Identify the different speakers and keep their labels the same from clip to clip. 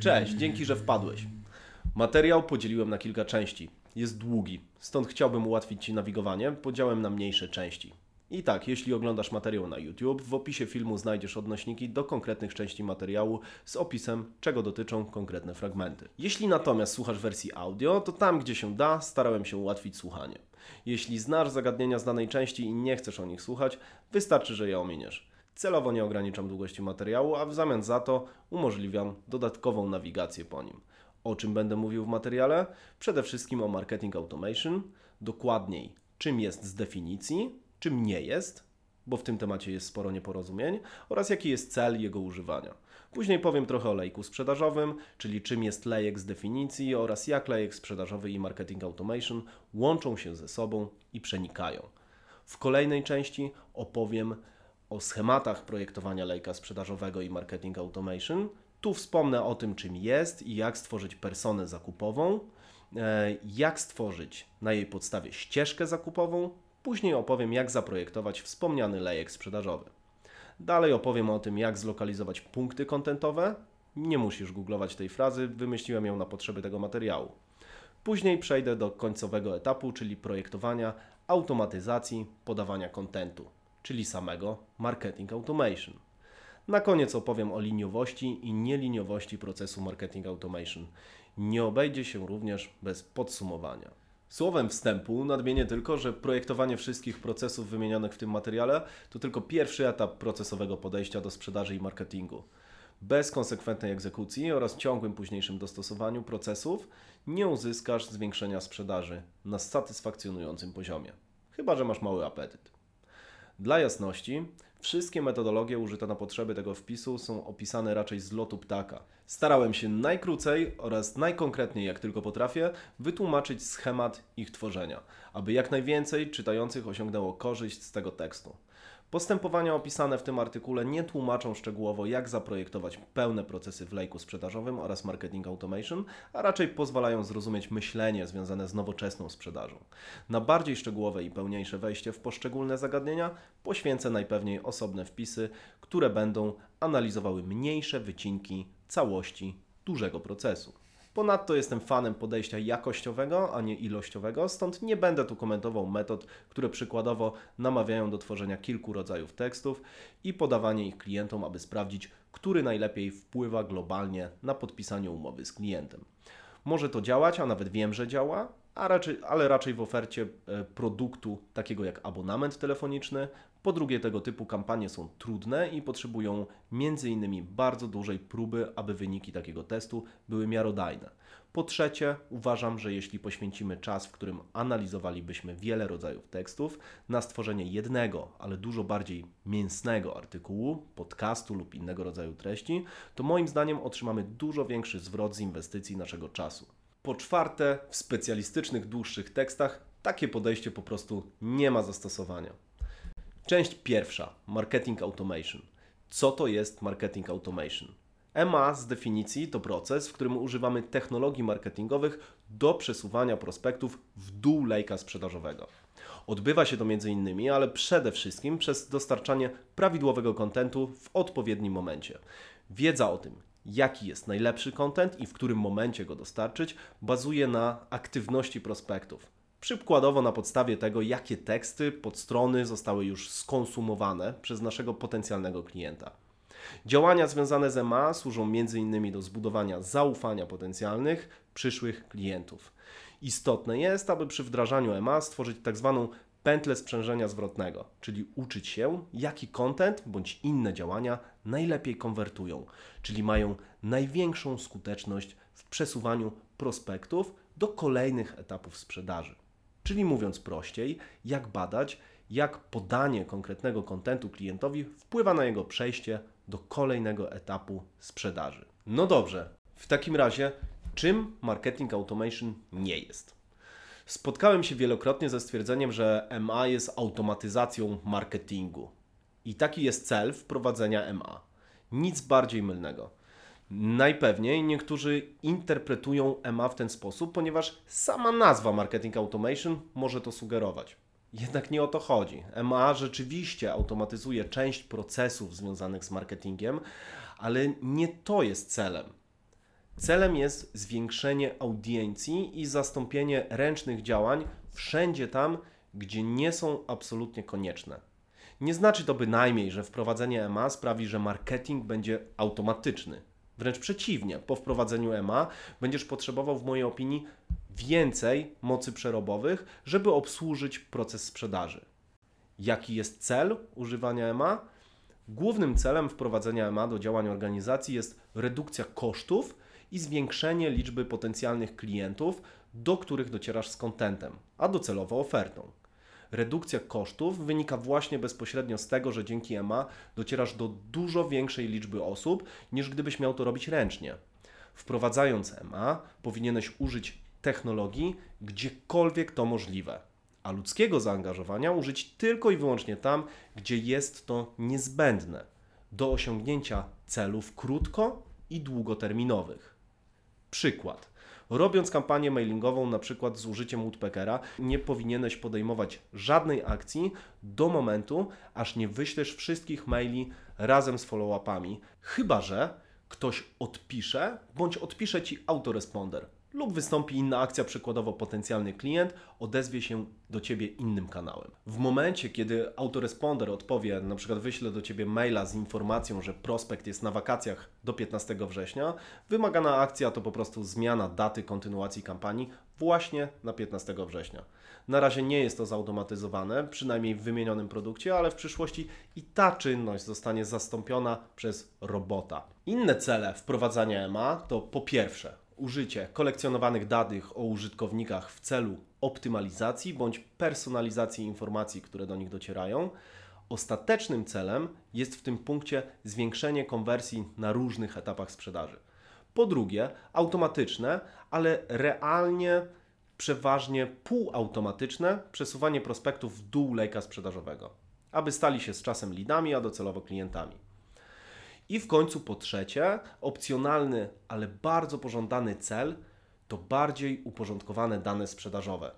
Speaker 1: Cześć, dzięki, że wpadłeś. Materiał podzieliłem na kilka części. Jest długi, stąd chciałbym ułatwić Ci nawigowanie, podziałem na mniejsze części. I tak, jeśli oglądasz materiał na YouTube, w opisie filmu znajdziesz odnośniki do konkretnych części materiału z opisem, czego dotyczą konkretne fragmenty. Jeśli natomiast słuchasz wersji audio, to tam, gdzie się da, starałem się ułatwić słuchanie. Jeśli znasz zagadnienia z danej części i nie chcesz o nich słuchać, wystarczy, że je ominiesz. Celowo nie ograniczam długości materiału, a w zamian za to umożliwiam dodatkową nawigację po nim. O czym będę mówił w materiale? Przede wszystkim o marketing automation, dokładniej czym jest z definicji, czym nie jest, bo w tym temacie jest sporo nieporozumień, oraz jaki jest cel jego używania. Później powiem trochę o lejku sprzedażowym, czyli czym jest lejek z definicji oraz jak lejek sprzedażowy i marketing automation łączą się ze sobą i przenikają. W kolejnej części opowiem o schematach projektowania lejka sprzedażowego i marketing automation. Tu wspomnę o tym, czym jest i jak stworzyć personę zakupową, e, jak stworzyć na jej podstawie ścieżkę zakupową. Później opowiem, jak zaprojektować wspomniany lejek sprzedażowy. Dalej opowiem o tym, jak zlokalizować punkty kontentowe. Nie musisz googlować tej frazy, wymyśliłem ją na potrzeby tego materiału. Później przejdę do końcowego etapu, czyli projektowania, automatyzacji, podawania kontentu czyli samego marketing automation. Na koniec opowiem o liniowości i nieliniowości procesu marketing automation. Nie obejdzie się również bez podsumowania. Słowem wstępu nadmienię tylko, że projektowanie wszystkich procesów wymienionych w tym materiale to tylko pierwszy etap procesowego podejścia do sprzedaży i marketingu. Bez konsekwentnej egzekucji oraz ciągłym późniejszym dostosowaniu procesów nie uzyskasz zwiększenia sprzedaży na satysfakcjonującym poziomie. Chyba, że masz mały apetyt. Dla jasności, wszystkie metodologie użyte na potrzeby tego wpisu są opisane raczej z lotu ptaka. Starałem się najkrócej oraz najkonkretniej jak tylko potrafię wytłumaczyć schemat ich tworzenia, aby jak najwięcej czytających osiągnęło korzyść z tego tekstu. Postępowania opisane w tym artykule nie tłumaczą szczegółowo, jak zaprojektować pełne procesy w lejku sprzedażowym oraz marketing automation, a raczej pozwalają zrozumieć myślenie związane z nowoczesną sprzedażą. Na bardziej szczegółowe i pełniejsze wejście w poszczególne zagadnienia poświęcę najpewniej osobne wpisy, które będą analizowały mniejsze wycinki całości dużego procesu. Ponadto jestem fanem podejścia jakościowego, a nie ilościowego, stąd nie będę tu komentował metod, które przykładowo namawiają do tworzenia kilku rodzajów tekstów i podawanie ich klientom, aby sprawdzić, który najlepiej wpływa globalnie na podpisanie umowy z klientem. Może to działać, a nawet wiem, że działa, a raczej, ale raczej w ofercie e, produktu takiego jak abonament telefoniczny. Po drugie, tego typu kampanie są trudne i potrzebują innymi bardzo dużej próby, aby wyniki takiego testu były miarodajne. Po trzecie, uważam, że jeśli poświęcimy czas, w którym analizowalibyśmy wiele rodzajów tekstów, na stworzenie jednego, ale dużo bardziej mięsnego artykułu, podcastu lub innego rodzaju treści, to moim zdaniem otrzymamy dużo większy zwrot z inwestycji naszego czasu. Po czwarte, w specjalistycznych, dłuższych tekstach takie podejście po prostu nie ma zastosowania. Część pierwsza: Marketing Automation. Co to jest marketing automation? EMA z definicji to proces, w którym używamy technologii marketingowych do przesuwania prospektów w dół lejka sprzedażowego. Odbywa się to m.in., ale przede wszystkim przez dostarczanie prawidłowego kontentu w odpowiednim momencie. Wiedza o tym, jaki jest najlepszy content i w którym momencie go dostarczyć, bazuje na aktywności prospektów. Przykładowo na podstawie tego, jakie teksty, podstrony zostały już skonsumowane przez naszego potencjalnego klienta. Działania związane z EMA służą m.in. do zbudowania zaufania potencjalnych, przyszłych klientów. Istotne jest, aby przy wdrażaniu EMA stworzyć tzw. Tak pętlę sprzężenia zwrotnego, czyli uczyć się, jaki content bądź inne działania najlepiej konwertują, czyli mają największą skuteczność w przesuwaniu prospektów do kolejnych etapów sprzedaży. Czyli mówiąc prościej, jak badać, jak podanie konkretnego kontentu klientowi wpływa na jego przejście do kolejnego etapu sprzedaży. No dobrze, w takim razie, czym marketing automation nie jest? Spotkałem się wielokrotnie ze stwierdzeniem, że MA jest automatyzacją marketingu. I taki jest cel wprowadzenia MA. Nic bardziej mylnego. Najpewniej niektórzy interpretują MA w ten sposób, ponieważ sama nazwa Marketing Automation może to sugerować. Jednak nie o to chodzi. MA rzeczywiście automatyzuje część procesów związanych z marketingiem, ale nie to jest celem. Celem jest zwiększenie audiencji i zastąpienie ręcznych działań wszędzie tam, gdzie nie są absolutnie konieczne. Nie znaczy to bynajmniej, że wprowadzenie EMA sprawi, że marketing będzie automatyczny. Wręcz przeciwnie, po wprowadzeniu EMA będziesz potrzebował, w mojej opinii, więcej mocy przerobowych, żeby obsłużyć proces sprzedaży. Jaki jest cel używania EMA? Głównym celem wprowadzenia EMA do działań organizacji jest redukcja kosztów i zwiększenie liczby potencjalnych klientów, do których docierasz z kontentem, a docelowo ofertą. Redukcja kosztów wynika właśnie bezpośrednio z tego, że dzięki EMA docierasz do dużo większej liczby osób, niż gdybyś miał to robić ręcznie. Wprowadzając EMA, powinieneś użyć technologii gdziekolwiek to możliwe, a ludzkiego zaangażowania użyć tylko i wyłącznie tam, gdzie jest to niezbędne do osiągnięcia celów krótko i długoterminowych. Przykład. Robiąc kampanię mailingową na przykład z użyciem Woodpeckera, nie powinieneś podejmować żadnej akcji do momentu, aż nie wyślesz wszystkich maili razem z follow-upami, chyba że ktoś odpisze bądź odpisze ci autoresponder lub wystąpi inna akcja, przykładowo potencjalny klient odezwie się do Ciebie innym kanałem. W momencie, kiedy autoresponder odpowie, na przykład wyśle do Ciebie maila z informacją, że prospekt jest na wakacjach do 15 września, wymagana akcja to po prostu zmiana daty kontynuacji kampanii właśnie na 15 września. Na razie nie jest to zautomatyzowane, przynajmniej w wymienionym produkcie, ale w przyszłości i ta czynność zostanie zastąpiona przez robota. Inne cele wprowadzania EMA to po pierwsze użycie kolekcjonowanych danych o użytkownikach w celu optymalizacji bądź personalizacji informacji, które do nich docierają. Ostatecznym celem jest w tym punkcie zwiększenie konwersji na różnych etapach sprzedaży. Po drugie, automatyczne, ale realnie przeważnie półautomatyczne przesuwanie prospektów w dół lejka sprzedażowego, aby stali się z czasem lidami, a docelowo klientami. I w końcu po trzecie, opcjonalny, ale bardzo pożądany cel to bardziej uporządkowane dane sprzedażowe.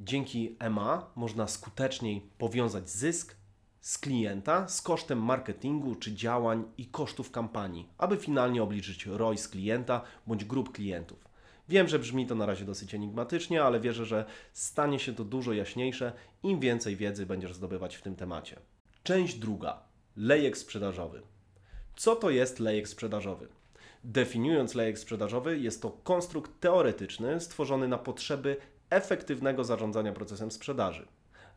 Speaker 1: Dzięki EMA można skuteczniej powiązać zysk z klienta z kosztem marketingu czy działań i kosztów kampanii, aby finalnie obliczyć ROI z klienta bądź grup klientów. Wiem, że brzmi to na razie dosyć enigmatycznie, ale wierzę, że stanie się to dużo jaśniejsze, im więcej wiedzy będziesz zdobywać w tym temacie. Część druga. Lejek sprzedażowy. Co to jest lejek sprzedażowy? Definiując lejek sprzedażowy, jest to konstrukt teoretyczny stworzony na potrzeby efektywnego zarządzania procesem sprzedaży.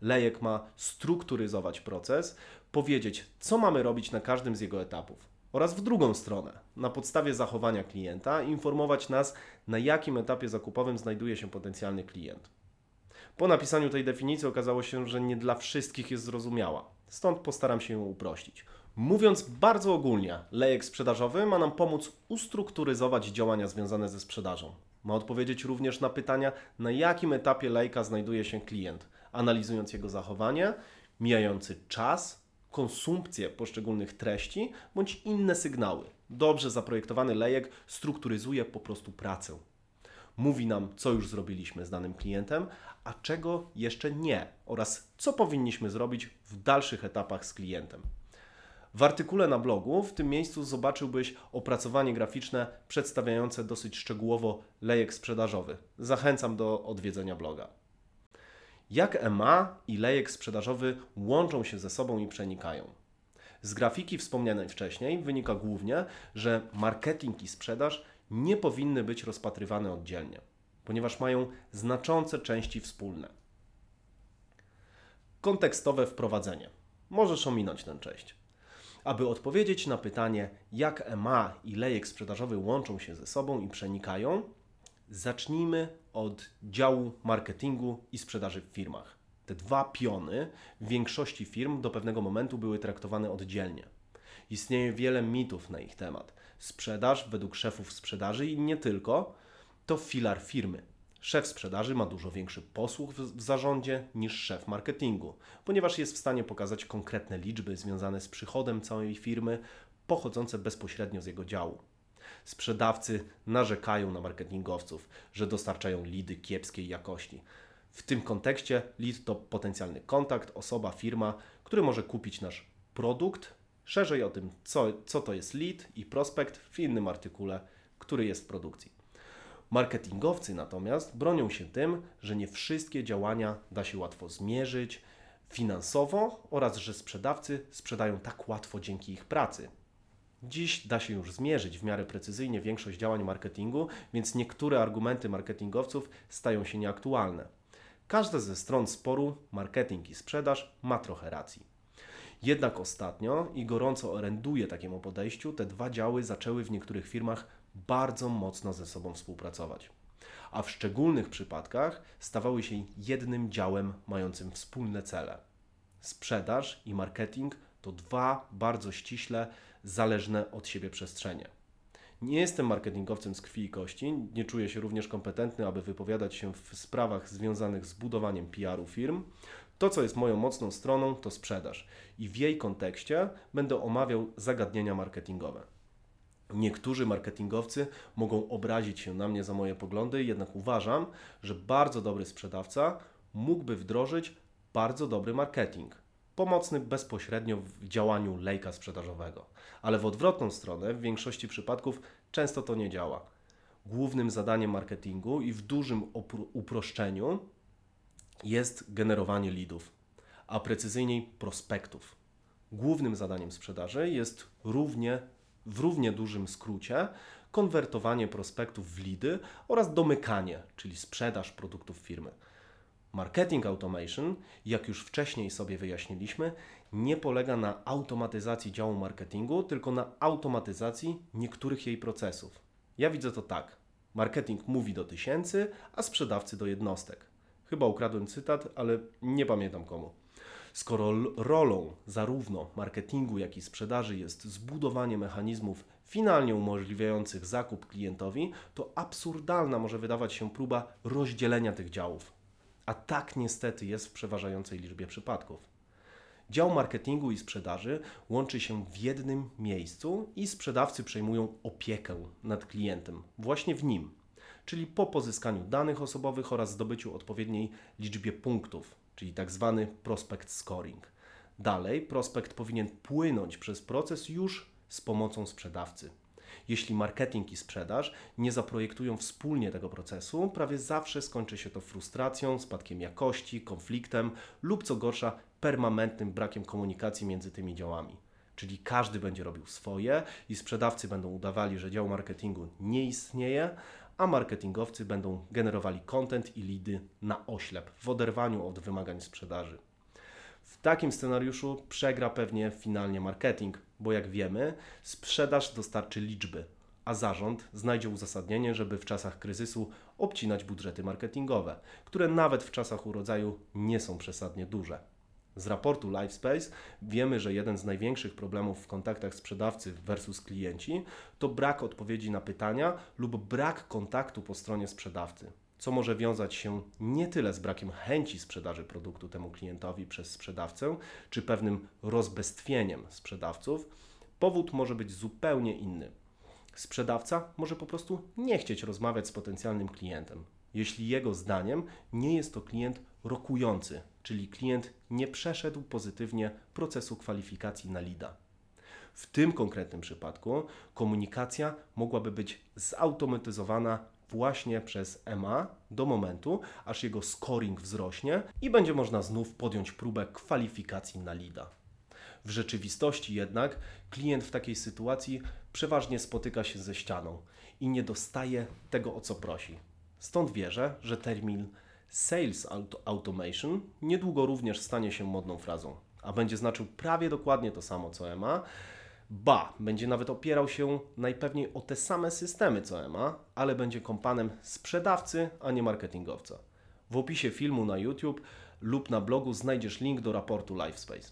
Speaker 1: Lejek ma strukturyzować proces, powiedzieć, co mamy robić na każdym z jego etapów. Oraz w drugą stronę, na podstawie zachowania klienta, informować nas, na jakim etapie zakupowym znajduje się potencjalny klient. Po napisaniu tej definicji okazało się, że nie dla wszystkich jest zrozumiała, stąd postaram się ją uprościć. Mówiąc bardzo ogólnie, lejek sprzedażowy ma nam pomóc ustrukturyzować działania związane ze sprzedażą. Ma odpowiedzieć również na pytania, na jakim etapie lejka znajduje się klient, analizując jego zachowanie, mijający czas, konsumpcję poszczególnych treści bądź inne sygnały. Dobrze zaprojektowany lejek strukturyzuje po prostu pracę. Mówi nam, co już zrobiliśmy z danym klientem, a czego jeszcze nie oraz co powinniśmy zrobić w dalszych etapach z klientem. W artykule na blogu w tym miejscu zobaczyłbyś opracowanie graficzne przedstawiające dosyć szczegółowo lejek sprzedażowy. Zachęcam do odwiedzenia bloga. Jak EMA i lejek sprzedażowy łączą się ze sobą i przenikają? Z grafiki wspomnianej wcześniej wynika głównie, że marketing i sprzedaż nie powinny być rozpatrywane oddzielnie, ponieważ mają znaczące części wspólne. Kontekstowe wprowadzenie. Możesz ominąć tę część. Aby odpowiedzieć na pytanie, jak EMA i lejek sprzedażowy łączą się ze sobą i przenikają, zacznijmy od działu marketingu i sprzedaży w firmach. Te dwa piony w większości firm do pewnego momentu były traktowane oddzielnie. Istnieje wiele mitów na ich temat. Sprzedaż według szefów sprzedaży i nie tylko to filar firmy. Szef sprzedaży ma dużo większy posłuch w, zarządzie niż szef marketingu, ponieważ jest w stanie pokazać konkretne liczby związane z przychodem całej firmy, pochodzące bezpośrednio z jego działu. Sprzedawcy narzekają na marketingowców, że dostarczają lidy kiepskiej jakości. W tym kontekście lead to potencjalny kontakt, osoba, firma, który może kupić nasz produkt. Szerzej o tym, co, co to jest lead i prospekt w innym artykule, który jest w produkcji. Marketingowcy natomiast bronią się tym, że nie wszystkie działania da się łatwo zmierzyć finansowo oraz że sprzedawcy sprzedają tak łatwo dzięki ich pracy. Dziś da się już zmierzyć w miarę precyzyjnie większość działań marketingu, więc niektóre argumenty marketingowców stają się nieaktualne. Każda ze stron sporu, marketing i sprzedaż, ma trochę racji. Jednak ostatnio i gorąco oręduje takiemu podejściu, te dwa działy zaczęły w niektórych firmach bardzo mocno ze sobą współpracować. A w szczególnych przypadkach stawały się jednym działem mającym wspólne cele. Sprzedaż i marketing to dwa bardzo ściśle zależne od siebie przestrzenie. Nie jestem marketingowcem z krwi i kości, nie czuję się również kompetentny, aby wypowiadać się w sprawach związanych z budowaniem PR-u firm. To, co jest moją mocną stroną, to sprzedaż i w jej kontekście będę omawiał zagadnienia marketingowe. Niektórzy marketingowcy mogą obrazić się na mnie za moje poglądy, jednak uważam, że bardzo dobry sprzedawca mógłby wdrożyć bardzo dobry marketing, pomocny bezpośrednio w działaniu lejka sprzedażowego. Ale w odwrotną stronę, w większości przypadków, często to nie działa. Głównym zadaniem marketingu i w dużym uproszczeniu jest generowanie leadów, a precyzyjniej prospektów. Głównym zadaniem sprzedaży jest równie w równie dużym skrócie konwertowanie prospektów w lidy oraz domykanie, czyli sprzedaż produktów firmy. Marketing automation, jak już wcześniej sobie wyjaśniliśmy, nie polega na automatyzacji działu marketingu, tylko na automatyzacji niektórych jej procesów. Ja widzę to tak. Marketing mówi do tysięcy, a sprzedawcy do jednostek. Chyba ukradłem cytat, ale nie pamiętam komu. Skoro rolą zarówno marketingu, jak i sprzedaży jest zbudowanie mechanizmów finalnie umożliwiających zakup klientowi, to absurdalna może wydawać się próba rozdzielenia tych działów. A tak niestety jest w przeważającej liczbie przypadków. Dział marketingu i sprzedaży łączy się w jednym miejscu i sprzedawcy przejmują opiekę nad klientem właśnie w nim, czyli po pozyskaniu danych osobowych oraz zdobyciu odpowiedniej liczbie punktów czyli tak zwany prospect scoring. Dalej, prospekt powinien płynąć przez proces już z pomocą sprzedawcy. Jeśli marketing i sprzedaż nie zaprojektują wspólnie tego procesu, prawie zawsze skończy się to frustracją, spadkiem jakości, konfliktem lub co gorsza, permanentnym brakiem komunikacji między tymi działami. Czyli każdy będzie robił swoje i sprzedawcy będą udawali, że dział marketingu nie istnieje, a marketingowcy będą generowali content i lidy na oślep, w oderwaniu od wymagań sprzedaży. W takim scenariuszu przegra pewnie finalnie marketing, bo jak wiemy, sprzedaż dostarczy liczby, a zarząd znajdzie uzasadnienie, żeby w czasach kryzysu obcinać budżety marketingowe, które nawet w czasach urodzaju nie są przesadnie duże. Z raportu LifeSpace wiemy, że jeden z największych problemów w kontaktach sprzedawcy versus klienci to brak odpowiedzi na pytania lub brak kontaktu po stronie sprzedawcy, co może wiązać się nie tyle z brakiem chęci sprzedaży produktu temu klientowi przez sprzedawcę, czy pewnym rozbestwieniem sprzedawców. Powód może być zupełnie inny. Sprzedawca może po prostu nie chcieć rozmawiać z potencjalnym klientem, jeśli jego zdaniem nie jest to klient rokujący, czyli klient nie przeszedł pozytywnie procesu kwalifikacji na LIDA. W tym konkretnym przypadku komunikacja mogłaby być zautomatyzowana właśnie przez EMA do momentu, aż jego scoring wzrośnie i będzie można znów podjąć próbę kwalifikacji na LIDA. W rzeczywistości jednak klient w takiej sytuacji przeważnie spotyka się ze ścianą i nie dostaje tego, o co prosi. Stąd wierzę, że termin Sales Automation niedługo również stanie się modną frazą, a będzie znaczył prawie dokładnie to samo co EMA. Ba, będzie nawet opierał się najpewniej o te same systemy co EMA, ale będzie kompanem sprzedawcy, a nie marketingowca. W opisie filmu na YouTube lub na blogu znajdziesz link do raportu LifeSpace.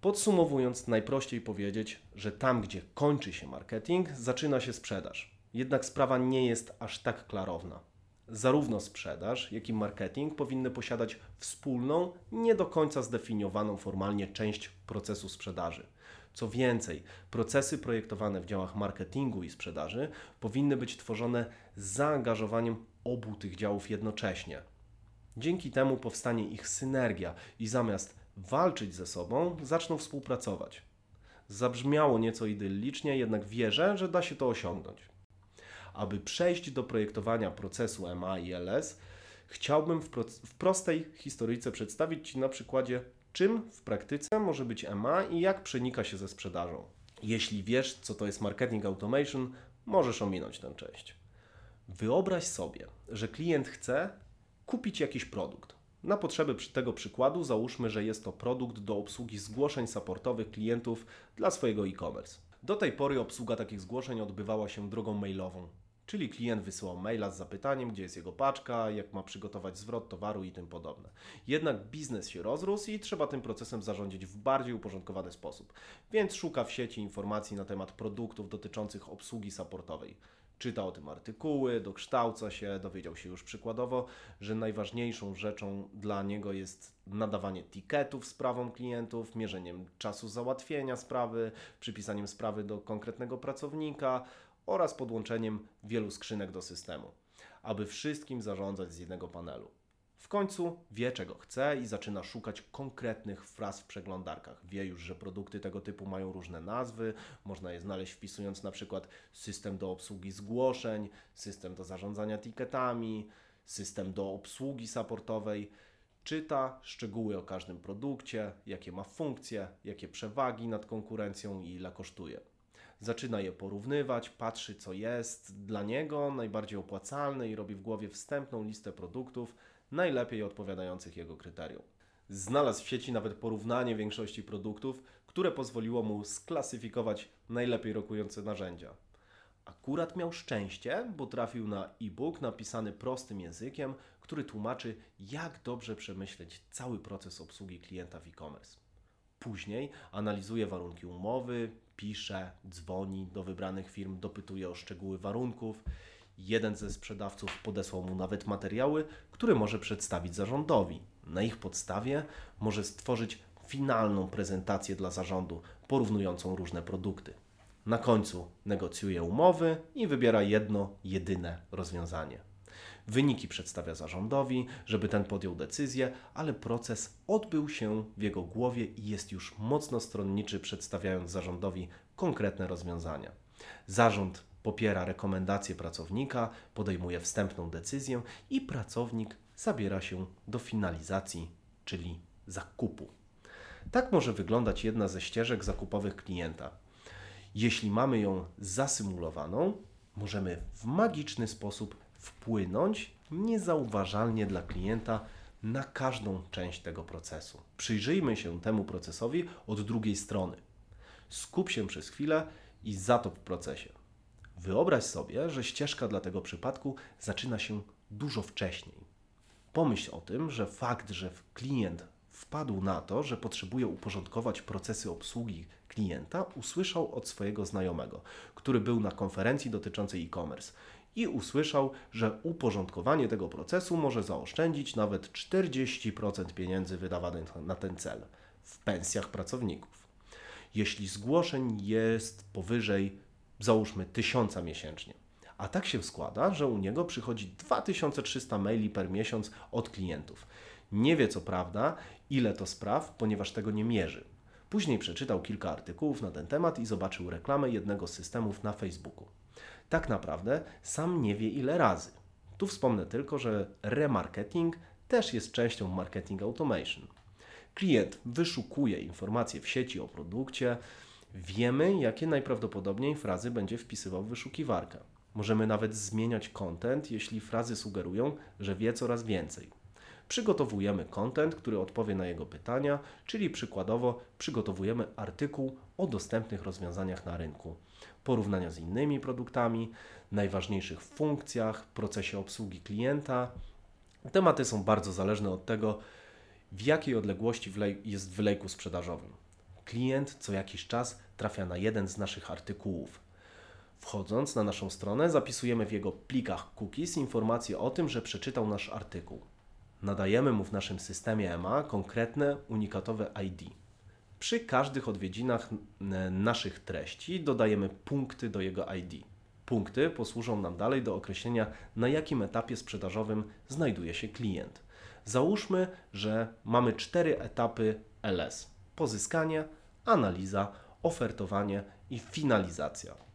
Speaker 1: Podsumowując, najprościej powiedzieć, że tam, gdzie kończy się marketing, zaczyna się sprzedaż. Jednak sprawa nie jest aż tak klarowna. Zarówno sprzedaż, jak i marketing powinny posiadać wspólną, nie do końca zdefiniowaną formalnie część procesu sprzedaży. Co więcej, procesy projektowane w działach marketingu i sprzedaży powinny być tworzone z zaangażowaniem obu tych działów jednocześnie. Dzięki temu powstanie ich synergia i zamiast walczyć ze sobą, zaczną współpracować. Zabrzmiało nieco idyllicznie, jednak wierzę, że da się to osiągnąć. Aby przejść do projektowania procesu MA i LS, chciałbym w, w prostej historyjce przedstawić Ci na przykładzie, czym w praktyce może być MA i jak przenika się ze sprzedażą. Jeśli wiesz, co to jest marketing automation, możesz ominąć tę część. Wyobraź sobie, że klient chce kupić jakiś produkt. Na potrzeby tego przykładu załóżmy, że jest to produkt do obsługi zgłoszeń supportowych klientów dla swojego e-commerce. Do tej pory obsługa takich zgłoszeń odbywała się drogą mailową, czyli klient wysyłał maila z zapytaniem, gdzie jest jego paczka, jak ma przygotować zwrot towaru i tym podobne. Jednak biznes się rozrósł i trzeba tym procesem zarządzić w bardziej uporządkowany sposób, więc szuka w sieci informacji na temat produktów dotyczących obsługi supportowej czyta o tym artykuły, dokształca się, dowiedział się już przykładowo, że najważniejszą rzeczą dla niego jest nadawanie tiketów sprawom klientów, mierzeniem czasu załatwienia sprawy, przypisaniem sprawy do konkretnego pracownika oraz podłączeniem wielu skrzynek do systemu, aby wszystkim zarządzać z jednego panelu. W końcu wie, czego chce i zaczyna szukać konkretnych fraz w przeglądarkach. Wie już, że produkty tego typu mają różne nazwy, można je znaleźć wpisując na przykład system do obsługi zgłoszeń, system do zarządzania tiketami, system do obsługi supportowej. Czyta szczegóły o każdym produkcie, jakie ma funkcje, jakie przewagi nad konkurencją i ile kosztuje zaczyna je porównywać, patrzy co jest dla niego najbardziej opłacalne i robi w głowie wstępną listę produktów, najlepiej odpowiadających jego kryterium. Znalazł w sieci nawet porównanie większości produktów, które pozwoliło mu sklasyfikować najlepiej rokujące narzędzia. Akurat miał szczęście, bo trafił na e-book napisany prostym językiem, który tłumaczy, jak dobrze przemyśleć cały proces obsługi klienta w e-commerce. Później analizuje warunki umowy, pisze, dzwoni do wybranych firm, dopytuje o szczegóły warunków Jeden ze sprzedawców podesłał mu nawet materiały, które może przedstawić zarządowi. Na ich podstawie może stworzyć finalną prezentację dla zarządu, porównującą różne produkty. Na końcu negocjuje umowy i wybiera jedno, jedyne rozwiązanie. Wyniki przedstawia zarządowi, żeby ten podjął decyzję, ale proces odbył się w jego głowie i jest już mocno stronniczy, przedstawiając zarządowi konkretne rozwiązania. Zarząd popiera rekomendacje pracownika, podejmuje wstępną decyzję i pracownik zabiera się do finalizacji, czyli zakupu. Tak może wyglądać jedna ze ścieżek zakupowych klienta. Jeśli mamy ją zasymulowaną, możemy w magiczny sposób wpłynąć niezauważalnie dla klienta na każdą część tego procesu. Przyjrzyjmy się temu procesowi od drugiej strony. Skup się przez chwilę i zatop w procesie. Wyobraź sobie, że ścieżka dla tego przypadku zaczyna się dużo wcześniej. Pomyśl o tym, że fakt, że klient wpadł na to, że potrzebuje uporządkować procesy obsługi klienta, usłyszał od swojego znajomego, który był na konferencji dotyczącej e-commerce i usłyszał, że uporządkowanie tego procesu może zaoszczędzić nawet 40% pieniędzy wydawanych na ten cel w pensjach pracowników. Jeśli zgłoszeń jest powyżej załóżmy tysiąca miesięcznie. A tak się składa, że u niego przychodzi 2300 maili per miesiąc od klientów. Nie wie co prawda, ile to spraw, ponieważ tego nie mierzy. Później przeczytał kilka artykułów na ten temat i zobaczył reklamę jednego z systemów na Facebooku. Tak naprawdę sam nie wie ile razy. Tu wspomnę tylko, że remarketing też jest częścią marketing automation. Klient wyszukuje informacje w sieci o produkcie, Wiemy, jakie najprawdopodobniej frazy będzie wpisywał w wyszukiwarkę. Możemy nawet zmieniać content, jeśli frazy sugerują, że wie coraz więcej. Przygotowujemy content, który odpowie na jego pytania, czyli przykładowo przygotowujemy artykuł o dostępnych rozwiązaniach na rynku, porównania z innymi produktami, najważniejszych funkcjach, procesie obsługi klienta. Tematy są bardzo zależne od tego, w jakiej odległości jest w lejku sprzedażowym klient co jakiś czas trafia na jeden z naszych artykułów. Wchodząc na naszą stronę, zapisujemy w jego plikach cookies informację o tym, że przeczytał nasz artykuł. Nadajemy mu w naszym systemie EMA konkretne unikatowe ID. Przy każdych odwiedzinach naszych treści dodajemy punkty do jego ID. Punkty posłużą nam dalej do określenia, na jakim etapie sprzedażowym znajduje się klient. Załóżmy, że mamy cztery etapy LS: pozyskanie, analiza, ofertowanie i finalizacja.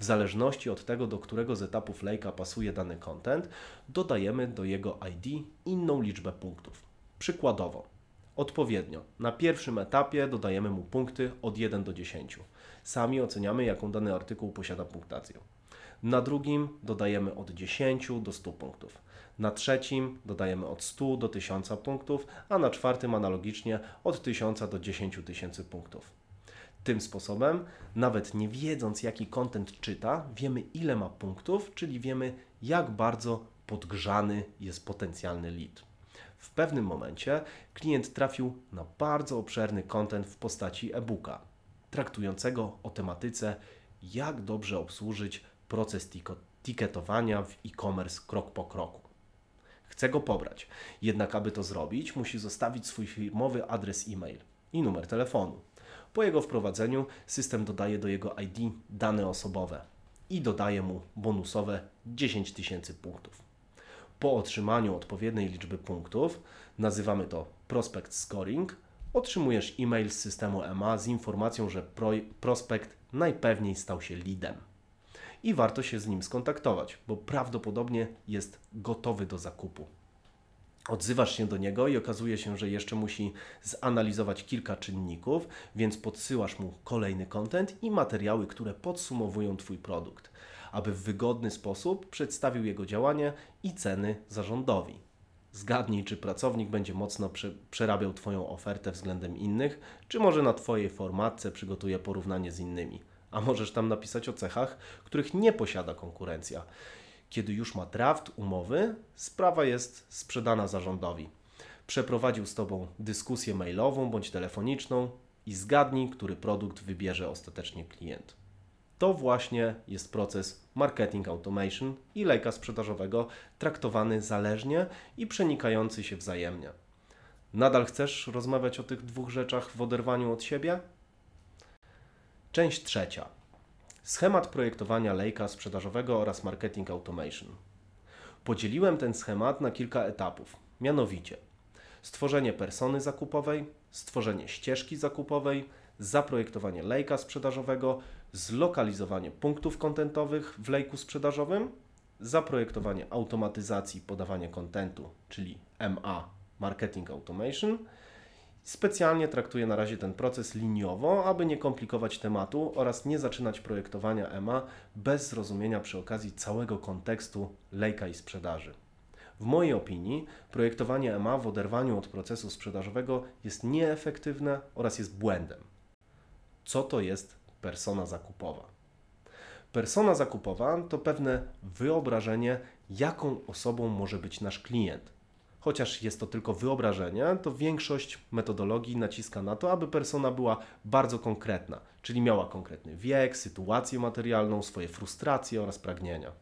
Speaker 1: W zależności od tego, do którego z etapów lejka pasuje dany content, dodajemy do jego ID inną liczbę punktów. Przykładowo, odpowiednio na pierwszym etapie dodajemy mu punkty od 1 do 10. Sami oceniamy, jaką dany artykuł posiada punktację. Na drugim dodajemy od 10 do 100 punktów. Na trzecim dodajemy od 100 do 1000 punktów, a na czwartym analogicznie od 1000 do 10 tysięcy punktów. Tym sposobem, nawet nie wiedząc jaki content czyta, wiemy ile ma punktów, czyli wiemy jak bardzo podgrzany jest potencjalny lead. W pewnym momencie klient trafił na bardzo obszerny content w postaci e-booka, traktującego o tematyce jak dobrze obsłużyć proces tiketowania w e-commerce krok po kroku. Chce go pobrać, jednak aby to zrobić, musi zostawić swój firmowy adres e-mail i numer telefonu. Po jego wprowadzeniu system dodaje do jego ID dane osobowe i dodaje mu bonusowe 10 tysięcy punktów. Po otrzymaniu odpowiedniej liczby punktów, nazywamy to prospect scoring, otrzymujesz e-mail z systemu EMA z informacją, że prospekt najpewniej stał się leadem. I warto się z nim skontaktować, bo prawdopodobnie jest gotowy do zakupu odzywasz się do niego i okazuje się, że jeszcze musi zanalizować kilka czynników, więc podsyłasz mu kolejny content i materiały, które podsumowują Twój produkt, aby w wygodny sposób przedstawił jego działanie i ceny zarządowi. Zgadnij, czy pracownik będzie mocno przerabiał Twoją ofertę względem innych, czy może na Twojej formatce przygotuje porównanie z innymi. A możesz tam napisać o cechach, których nie posiada konkurencja kiedy już ma draft umowy, sprawa jest sprzedana zarządowi. Przeprowadził z Tobą dyskusję mailową bądź telefoniczną i zgadnij, który produkt wybierze ostatecznie klient. To właśnie jest proces marketing automation i lejka sprzedażowego traktowany zależnie i przenikający się wzajemnie. Nadal chcesz rozmawiać o tych dwóch rzeczach w oderwaniu od siebie? Część trzecia Schemat projektowania lejka sprzedażowego oraz marketing automation. Podzieliłem ten schemat na kilka etapów, mianowicie stworzenie persony zakupowej, stworzenie ścieżki zakupowej, zaprojektowanie lejka sprzedażowego, zlokalizowanie punktów kontentowych w lejku sprzedażowym, zaprojektowanie automatyzacji podawania kontentu, czyli MA Marketing Automation Specjalnie traktuję na razie ten proces liniowo, aby nie komplikować tematu oraz nie zaczynać projektowania EMA bez zrozumienia przy okazji całego kontekstu lejka i sprzedaży. W mojej opinii projektowanie EMA w oderwaniu od procesu sprzedażowego jest nieefektywne oraz jest błędem. Co to jest persona zakupowa? Persona zakupowa to pewne wyobrażenie, jaką osobą może być nasz klient chociaż jest to tylko wyobrażenie, to większość metodologii naciska na to, aby persona była bardzo konkretna, czyli miała konkretny wiek, sytuację materialną, swoje frustracje oraz pragnienia.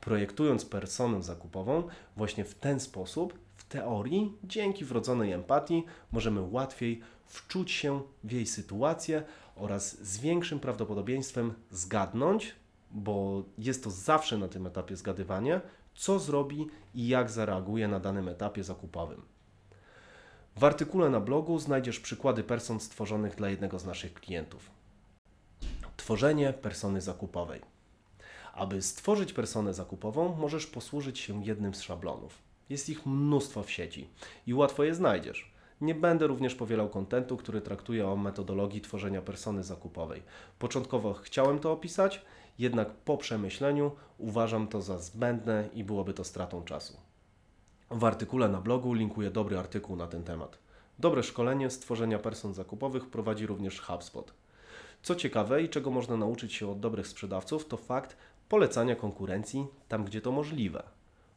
Speaker 1: Projektując personę zakupową, właśnie w ten sposób, w teorii, dzięki wrodzonej empatii, możemy łatwiej wczuć się w jej sytuację oraz z większym prawdopodobieństwem zgadnąć, bo jest to zawsze na tym etapie zgadywanie, co zrobi i jak zareaguje na danym etapie zakupowym. W artykule na blogu znajdziesz przykłady person stworzonych dla jednego z naszych klientów. Tworzenie persony zakupowej. Aby stworzyć personę zakupową, możesz posłużyć się jednym z szablonów. Jest ich mnóstwo w sieci i łatwo je znajdziesz. Nie będę również powielał kontentu, który traktuje o metodologii tworzenia persony zakupowej. Początkowo chciałem to opisać, jednak po przemyśleniu uważam to za zbędne i byłoby to stratą czasu. W artykule na blogu linkuję dobry artykuł na ten temat. Dobre szkolenie stworzenia person zakupowych prowadzi również HubSpot. Co ciekawe i czego można nauczyć się od dobrych sprzedawców, to fakt polecania konkurencji tam, gdzie to możliwe.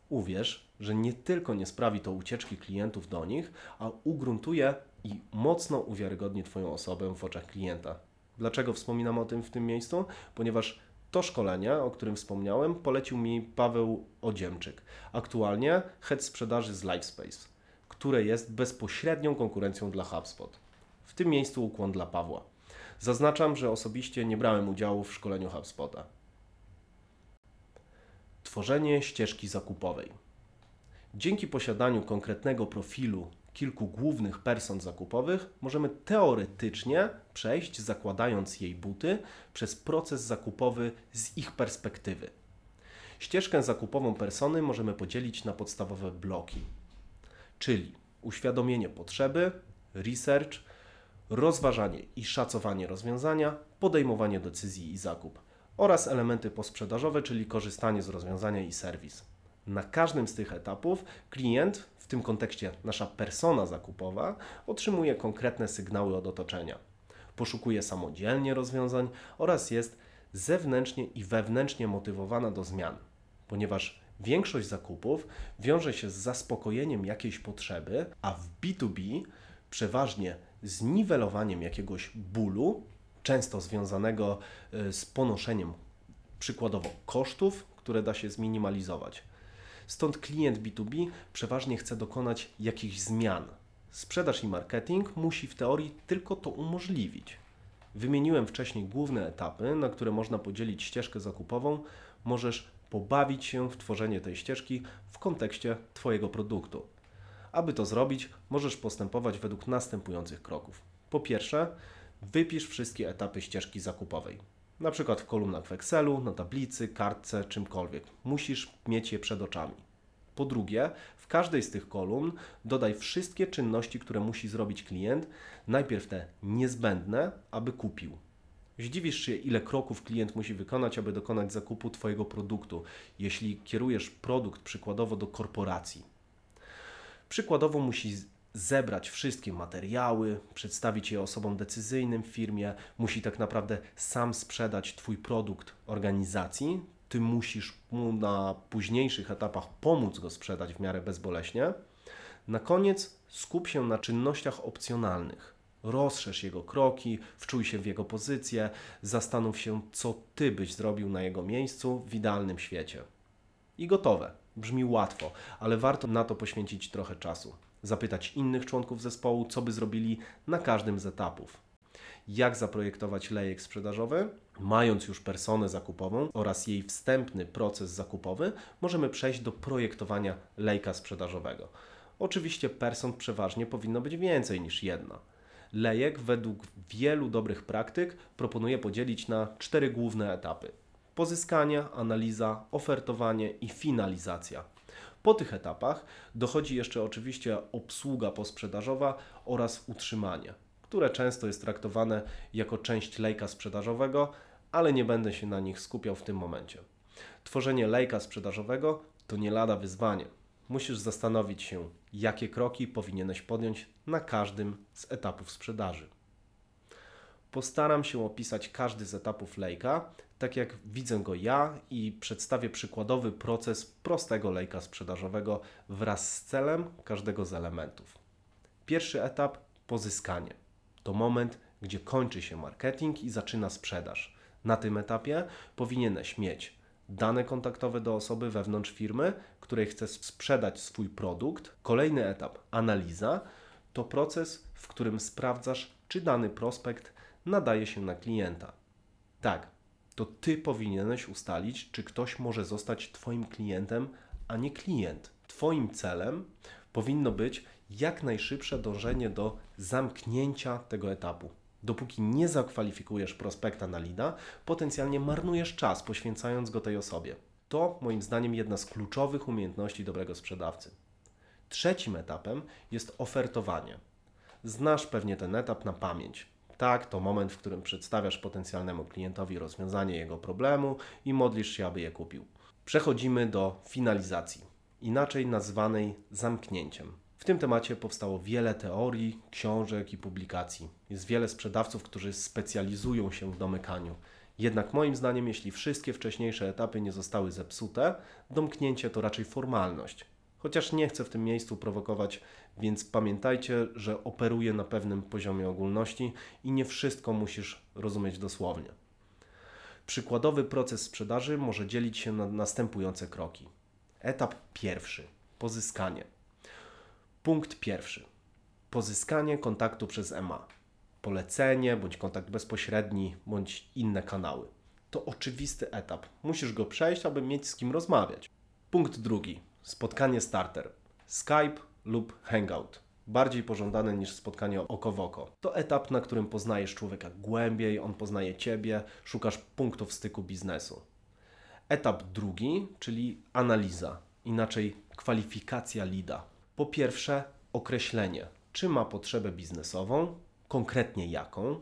Speaker 1: Uwierz, że nie tylko nie sprawi to ucieczki klientów do nich, a ugruntuje i mocno uwiarygodni Twoją osobę w oczach klienta. Dlaczego wspominam o tym w tym miejscu? Ponieważ to szkolenie, o którym wspomniałem, polecił mi Paweł Odziemczyk, aktualnie head sprzedaży z Livespace, które jest bezpośrednią konkurencją dla HubSpot. W tym miejscu ukłon dla Pawła. Zaznaczam, że osobiście nie brałem udziału w szkoleniu HubSpota. Tworzenie ścieżki zakupowej. Dzięki posiadaniu konkretnego profilu kilku głównych person zakupowych, możemy teoretycznie przejść, zakładając jej buty, przez proces zakupowy z ich perspektywy. Ścieżkę zakupową persony możemy podzielić na podstawowe bloki, czyli uświadomienie potrzeby, research, rozważanie i szacowanie rozwiązania, podejmowanie decyzji i zakup oraz elementy posprzedażowe, czyli korzystanie z rozwiązania i serwis. Na każdym z tych etapów klient, w tym kontekście nasza persona zakupowa, otrzymuje konkretne sygnały od otoczenia. Poszukuje samodzielnie rozwiązań oraz jest zewnętrznie i wewnętrznie motywowana do zmian, ponieważ większość zakupów wiąże się z zaspokojeniem jakiejś potrzeby, a w B2B przeważnie z niwelowaniem jakiegoś bólu, często związanego y, z ponoszeniem przykładowo kosztów, które da się zminimalizować. Stąd klient B2B przeważnie chce dokonać jakichś zmian. Sprzedaż i marketing musi w teorii tylko to umożliwić. Wymieniłem wcześniej główne etapy, na które można podzielić ścieżkę zakupową. Możesz pobawić się w tworzenie tej ścieżki w kontekście Twojego produktu. Aby to zrobić, możesz postępować według następujących kroków. Po pierwsze, wypisz wszystkie etapy ścieżki zakupowej. Na przykład w kolumnach w Excelu, na tablicy, kartce, czymkolwiek. Musisz mieć je przed oczami. Po drugie, w każdej z tych kolumn dodaj wszystkie czynności, które musi zrobić klient, najpierw te niezbędne, aby kupił. Zdziwisz się, ile kroków klient musi wykonać, aby dokonać zakupu Twojego produktu, jeśli kierujesz produkt przykładowo do korporacji. Przykładowo musi zebrać wszystkie materiały, przedstawić je osobom decyzyjnym w firmie, musi tak naprawdę sam sprzedać Twój produkt organizacji. Ty musisz mu na późniejszych etapach pomóc go sprzedać w miarę bezboleśnie. Na koniec skup się na czynnościach opcjonalnych. Rozszerz jego kroki, wczuj się w jego pozycję, zastanów się, co ty byś zrobił na jego miejscu w idealnym świecie. I gotowe. Brzmi łatwo, ale warto na to poświęcić trochę czasu zapytać innych członków zespołu, co by zrobili na każdym z etapów. Jak zaprojektować lejek sprzedażowy? Mając już personę zakupową oraz jej wstępny proces zakupowy, możemy przejść do projektowania lejka sprzedażowego. Oczywiście person przeważnie powinno być więcej niż jedna. Lejek według wielu dobrych praktyk proponuje podzielić na cztery główne etapy: pozyskanie, analiza, ofertowanie i finalizacja. Po tych etapach dochodzi jeszcze oczywiście obsługa posprzedażowa oraz utrzymanie, które często jest traktowane jako część lejka sprzedażowego, ale nie będę się na nich skupiał w tym momencie. Tworzenie lejka sprzedażowego to nie lada wyzwanie. Musisz zastanowić się, jakie kroki powinieneś podjąć na każdym z etapów sprzedaży. Postaram się opisać każdy z etapów lejka, tak jak widzę go ja i przedstawię przykładowy proces prostego lejka sprzedażowego wraz z celem każdego z elementów. Pierwszy etap pozyskanie. To moment, gdzie kończy się marketing i zaczyna sprzedaż. Na tym etapie powinieneś mieć dane kontaktowe do osoby wewnątrz firmy, której chcesz sprzedać swój produkt. Kolejny etap analiza to proces, w którym sprawdzasz, czy dany prospekt nadaje się na klienta. Tak, to ty powinieneś ustalić, czy ktoś może zostać Twoim klientem, a nie klient. Twoim celem powinno być jak najszybsze dążenie do zamknięcia tego etapu. Dopóki nie zakwalifikujesz prospekta na lida, potencjalnie marnujesz czas poświęcając go tej osobie. To moim zdaniem jedna z kluczowych umiejętności dobrego sprzedawcy. Trzecim etapem jest ofertowanie. Znasz pewnie ten etap na pamięć. Tak, to moment, w którym przedstawiasz potencjalnemu klientowi rozwiązanie jego problemu i modlisz się, aby je kupił. Przechodzimy do finalizacji, inaczej nazwanej zamknięciem. W tym temacie powstało wiele teorii, książek i publikacji. Jest wiele sprzedawców, którzy specjalizują się w domykaniu. Jednak moim zdaniem, jeśli wszystkie wcześniejsze etapy nie zostały zepsute, domknięcie to raczej formalność. Chociaż nie chcę w tym miejscu prowokować, więc pamiętajcie, że operuję na pewnym poziomie ogólności i nie wszystko musisz rozumieć dosłownie. Przykładowy proces sprzedaży może dzielić się na następujące kroki. Etap pierwszy pozyskanie. Punkt pierwszy pozyskanie kontaktu przez EMA. Polecenie bądź kontakt bezpośredni bądź inne kanały. To oczywisty etap. Musisz go przejść, aby mieć z kim rozmawiać. Punkt drugi spotkanie starter Skype lub Hangout. bardziej pożądane niż spotkanie oko w oko. To etap, na którym poznajesz człowieka głębiej, on poznaje ciebie, szukasz punktów styku biznesu. Etap drugi, czyli analiza, inaczej kwalifikacja lida. Po pierwsze, określenie, czy ma potrzebę biznesową, konkretnie jaką.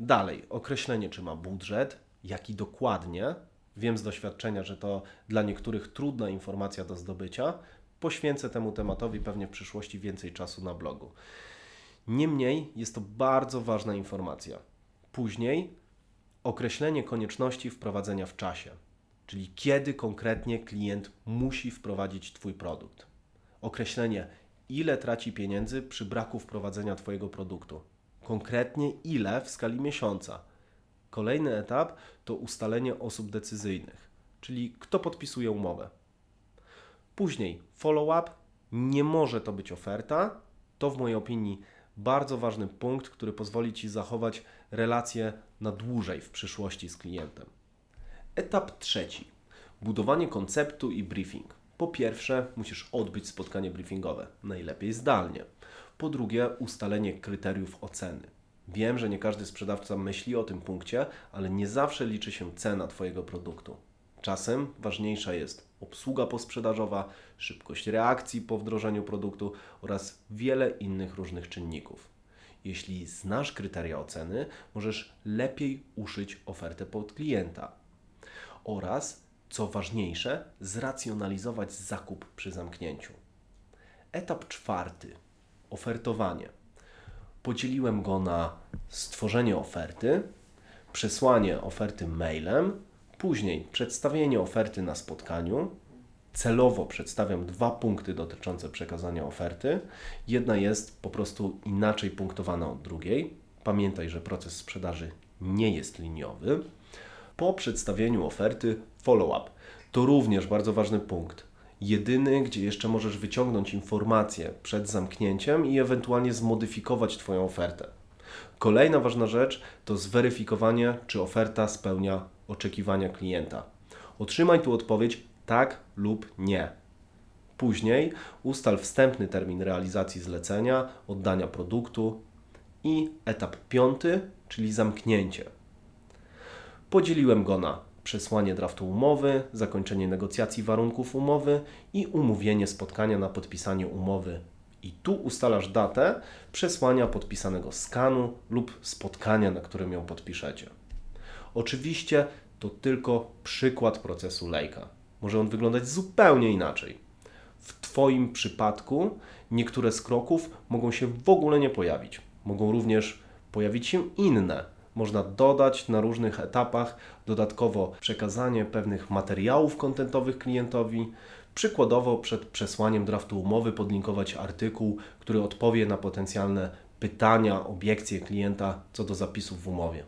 Speaker 1: Dalej, określenie, czy ma budżet, jaki dokładnie. Wiem z doświadczenia, że to dla niektórych trudna informacja do zdobycia. Poświęcę temu tematowi pewnie w przyszłości więcej czasu na blogu. Niemniej jest to bardzo ważna informacja. Później określenie konieczności wprowadzenia w czasie, czyli kiedy konkretnie klient musi wprowadzić Twój produkt. Określenie, ile traci pieniędzy przy braku wprowadzenia Twojego produktu. Konkretnie ile w skali miesiąca. Kolejny etap to ustalenie osób decyzyjnych, czyli kto podpisuje umowę. Później follow-up nie może to być oferta. To w mojej opinii bardzo ważny punkt, który pozwoli Ci zachować relacje na dłużej w przyszłości z klientem. Etap trzeci. Budowanie konceptu i briefing. Po pierwsze, musisz odbyć spotkanie briefingowe, najlepiej zdalnie. Po drugie, ustalenie kryteriów oceny. Wiem, że nie każdy sprzedawca myśli o tym punkcie, ale nie zawsze liczy się cena Twojego produktu. Czasem ważniejsza jest obsługa posprzedażowa, szybkość reakcji po wdrożeniu produktu oraz wiele innych różnych czynników. Jeśli znasz kryteria oceny, możesz lepiej uszyć ofertę pod klienta oraz, co ważniejsze, zracjonalizować zakup przy zamknięciu. Etap czwarty ofertowanie. Podzieliłem go na stworzenie oferty, przesłanie oferty mailem Później przedstawienie oferty na spotkaniu. Celowo przedstawiam dwa punkty dotyczące przekazania oferty. Jedna jest po prostu inaczej punktowana od drugiej. Pamiętaj, że proces sprzedaży nie jest liniowy. Po przedstawieniu oferty follow-up. To również bardzo ważny punkt. Jedyny, gdzie jeszcze możesz wyciągnąć informacje przed zamknięciem i ewentualnie zmodyfikować Twoją ofertę. Kolejna ważna rzecz to zweryfikowanie, czy oferta spełnia oczekiwania klienta. Otrzymaj tu odpowiedź tak lub nie. Później ustal wstępny termin realizacji zlecenia, oddania produktu i etap piąty, czyli zamknięcie. Podzieliłem go na przesłanie draftu umowy, zakończenie negocjacji warunków umowy i umówienie spotkania na podpisanie umowy. I tu ustalasz datę przesłania podpisanego skanu lub spotkania, na którym ją podpiszecie. Oczywiście to tylko przykład procesu lejka. Może on wyglądać zupełnie inaczej. W Twoim przypadku niektóre z kroków mogą się w ogóle nie pojawić. Mogą również pojawić się inne. Można dodać na różnych etapach dodatkowo przekazanie pewnych materiałów kontentowych klientowi. Przykładowo przed przesłaniem draftu umowy podlinkować artykuł, który odpowie na potencjalne pytania, obiekcje klienta co do zapisów w umowie.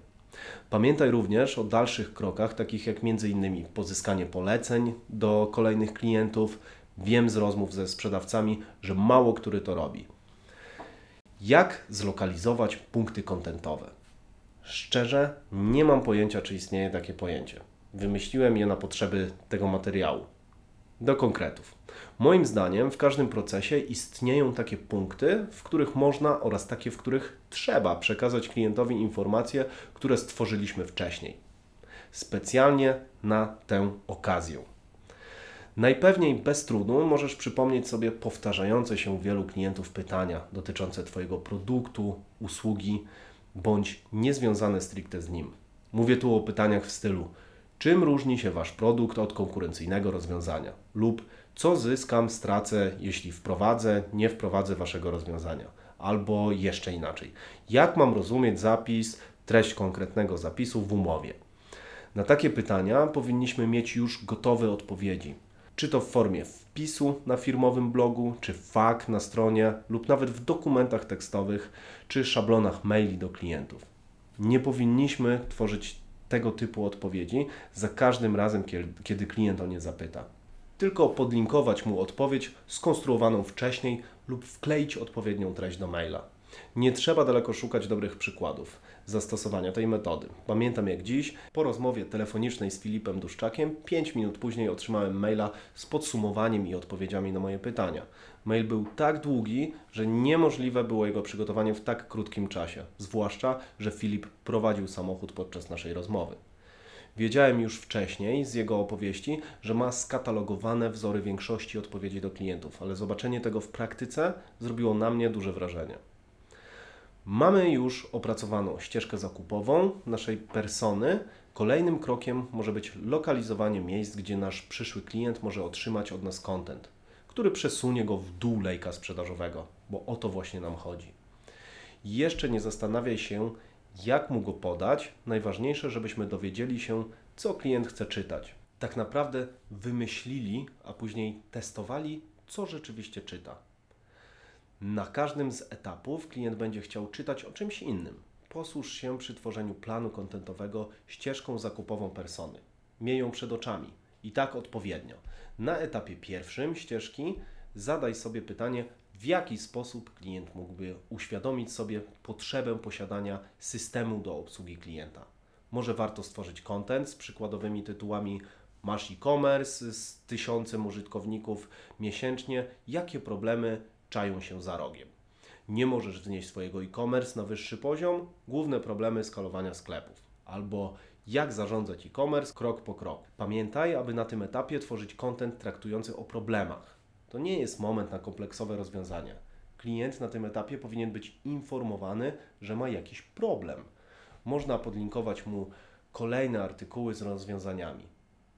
Speaker 1: Pamiętaj również o dalszych krokach, takich jak m.in. pozyskanie poleceń do kolejnych klientów. Wiem z rozmów ze sprzedawcami, że mało który to robi. Jak zlokalizować punkty kontentowe? Szczerze, nie mam pojęcia, czy istnieje takie pojęcie. Wymyśliłem je na potrzeby tego materiału. Do konkretów. Moim zdaniem w każdym procesie istnieją takie punkty, w których można oraz takie, w których trzeba przekazać klientowi informacje, które stworzyliśmy wcześniej. Specjalnie na tę okazję. Najpewniej bez trudu możesz przypomnieć sobie powtarzające się u wielu klientów pytania dotyczące Twojego produktu, usługi bądź niezwiązane stricte z nim. Mówię tu o pytaniach w stylu: czym różni się Wasz produkt od konkurencyjnego rozwiązania? Lub co zyskam, stracę, jeśli wprowadzę, nie wprowadzę Waszego rozwiązania? Albo jeszcze inaczej, jak mam rozumieć zapis, treść konkretnego zapisu w umowie? Na takie pytania powinniśmy mieć już gotowe odpowiedzi. Czy to w formie wpisu na firmowym blogu, czy FAQ na stronie, lub nawet w dokumentach tekstowych, czy szablonach maili do klientów. Nie powinniśmy tworzyć tego typu odpowiedzi za każdym razem, kiedy klient o nie zapyta tylko podlinkować mu odpowiedź skonstruowaną wcześniej lub wkleić odpowiednią treść do maila. Nie trzeba daleko szukać dobrych przykładów zastosowania tej metody. Pamiętam jak dziś, po rozmowie telefonicznej z Filipem Duszczakiem, 5 minut później otrzymałem maila z podsumowaniem i odpowiedziami na moje pytania. Mail był tak długi, że niemożliwe było jego przygotowanie w tak krótkim czasie, zwłaszcza, że Filip prowadził samochód podczas naszej rozmowy. Wiedziałem już wcześniej z jego opowieści, że ma skatalogowane wzory większości odpowiedzi do klientów, ale zobaczenie tego w praktyce zrobiło na mnie duże wrażenie. Mamy już opracowaną ścieżkę zakupową naszej persony. Kolejnym krokiem może być lokalizowanie miejsc, gdzie nasz przyszły klient może otrzymać od nas content, który przesunie go w dół lejka sprzedażowego, bo o to właśnie nam chodzi. Jeszcze nie zastanawiaj się, jak mu go podać. Najważniejsze, żebyśmy dowiedzieli się, co klient chce czytać. Tak naprawdę wymyślili, a później testowali, co rzeczywiście czyta. Na każdym z etapów klient będzie chciał czytać o czymś innym. Posłuż się przy tworzeniu planu kontentowego ścieżką zakupową persony. Miej ją przed oczami i tak odpowiednio. Na etapie pierwszym ścieżki zadaj sobie pytanie, w jaki sposób klient mógłby uświadomić sobie potrzebę posiadania systemu do obsługi klienta. Może warto stworzyć content z przykładowymi tytułami Masz e-commerce z tysiącem użytkowników miesięcznie, jakie problemy czają się za rogiem. Nie możesz wznieść swojego e-commerce na wyższy poziom, główne problemy skalowania sklepów. Albo jak zarządzać e-commerce krok po kroku. Pamiętaj, aby na tym etapie tworzyć content traktujący o problemach. To nie jest moment na kompleksowe rozwiązania. Klient na tym etapie powinien być informowany, że ma jakiś problem. Można podlinkować mu kolejne artykuły z rozwiązaniami.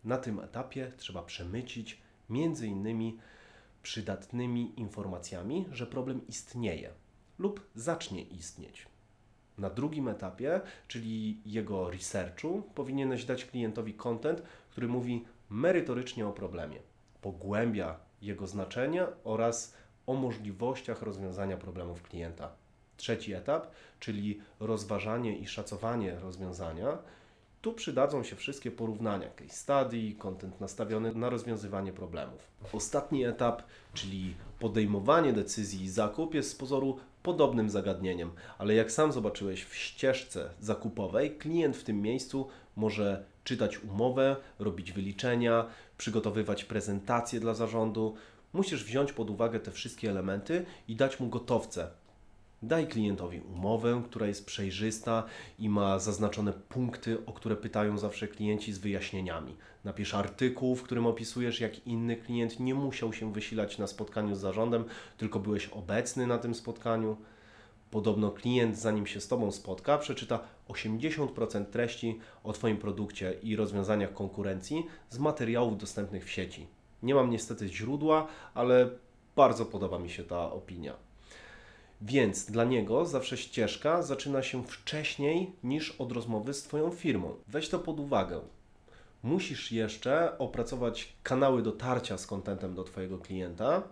Speaker 1: Na tym etapie trzeba przemycić między innymi przydatnymi informacjami, że problem istnieje lub zacznie istnieć. Na drugim etapie, czyli jego researchu, powinieneś dać klientowi content, który mówi merytorycznie o problemie, pogłębia jego znaczenie oraz o możliwościach rozwiązania problemów klienta. Trzeci etap, czyli rozważanie i szacowanie rozwiązania, tu przydadzą się wszystkie porównania, case study, content nastawiony na rozwiązywanie problemów. Ostatni etap, czyli podejmowanie decyzji i zakup jest z pozoru podobnym zagadnieniem, ale jak sam zobaczyłeś w ścieżce zakupowej, klient w tym miejscu może czytać umowę, robić wyliczenia, przygotowywać prezentacje dla zarządu. Musisz wziąć pod uwagę te wszystkie elementy i dać mu gotowce, Daj klientowi umowę, która jest przejrzysta i ma zaznaczone punkty, o które pytają zawsze klienci z wyjaśnieniami. Napisz artykuł, w którym opisujesz, jak inny klient nie musiał się wysilać na spotkaniu z zarządem, tylko byłeś obecny na tym spotkaniu. Podobno klient, zanim się z Tobą spotka, przeczyta 80% treści o Twoim produkcie i rozwiązaniach konkurencji z materiałów dostępnych w sieci. Nie mam niestety źródła, ale bardzo podoba mi się ta opinia. Więc dla niego zawsze ścieżka zaczyna się wcześniej niż od rozmowy z Twoją firmą. Weź to pod uwagę. Musisz jeszcze opracować kanały dotarcia z kontentem do Twojego klienta.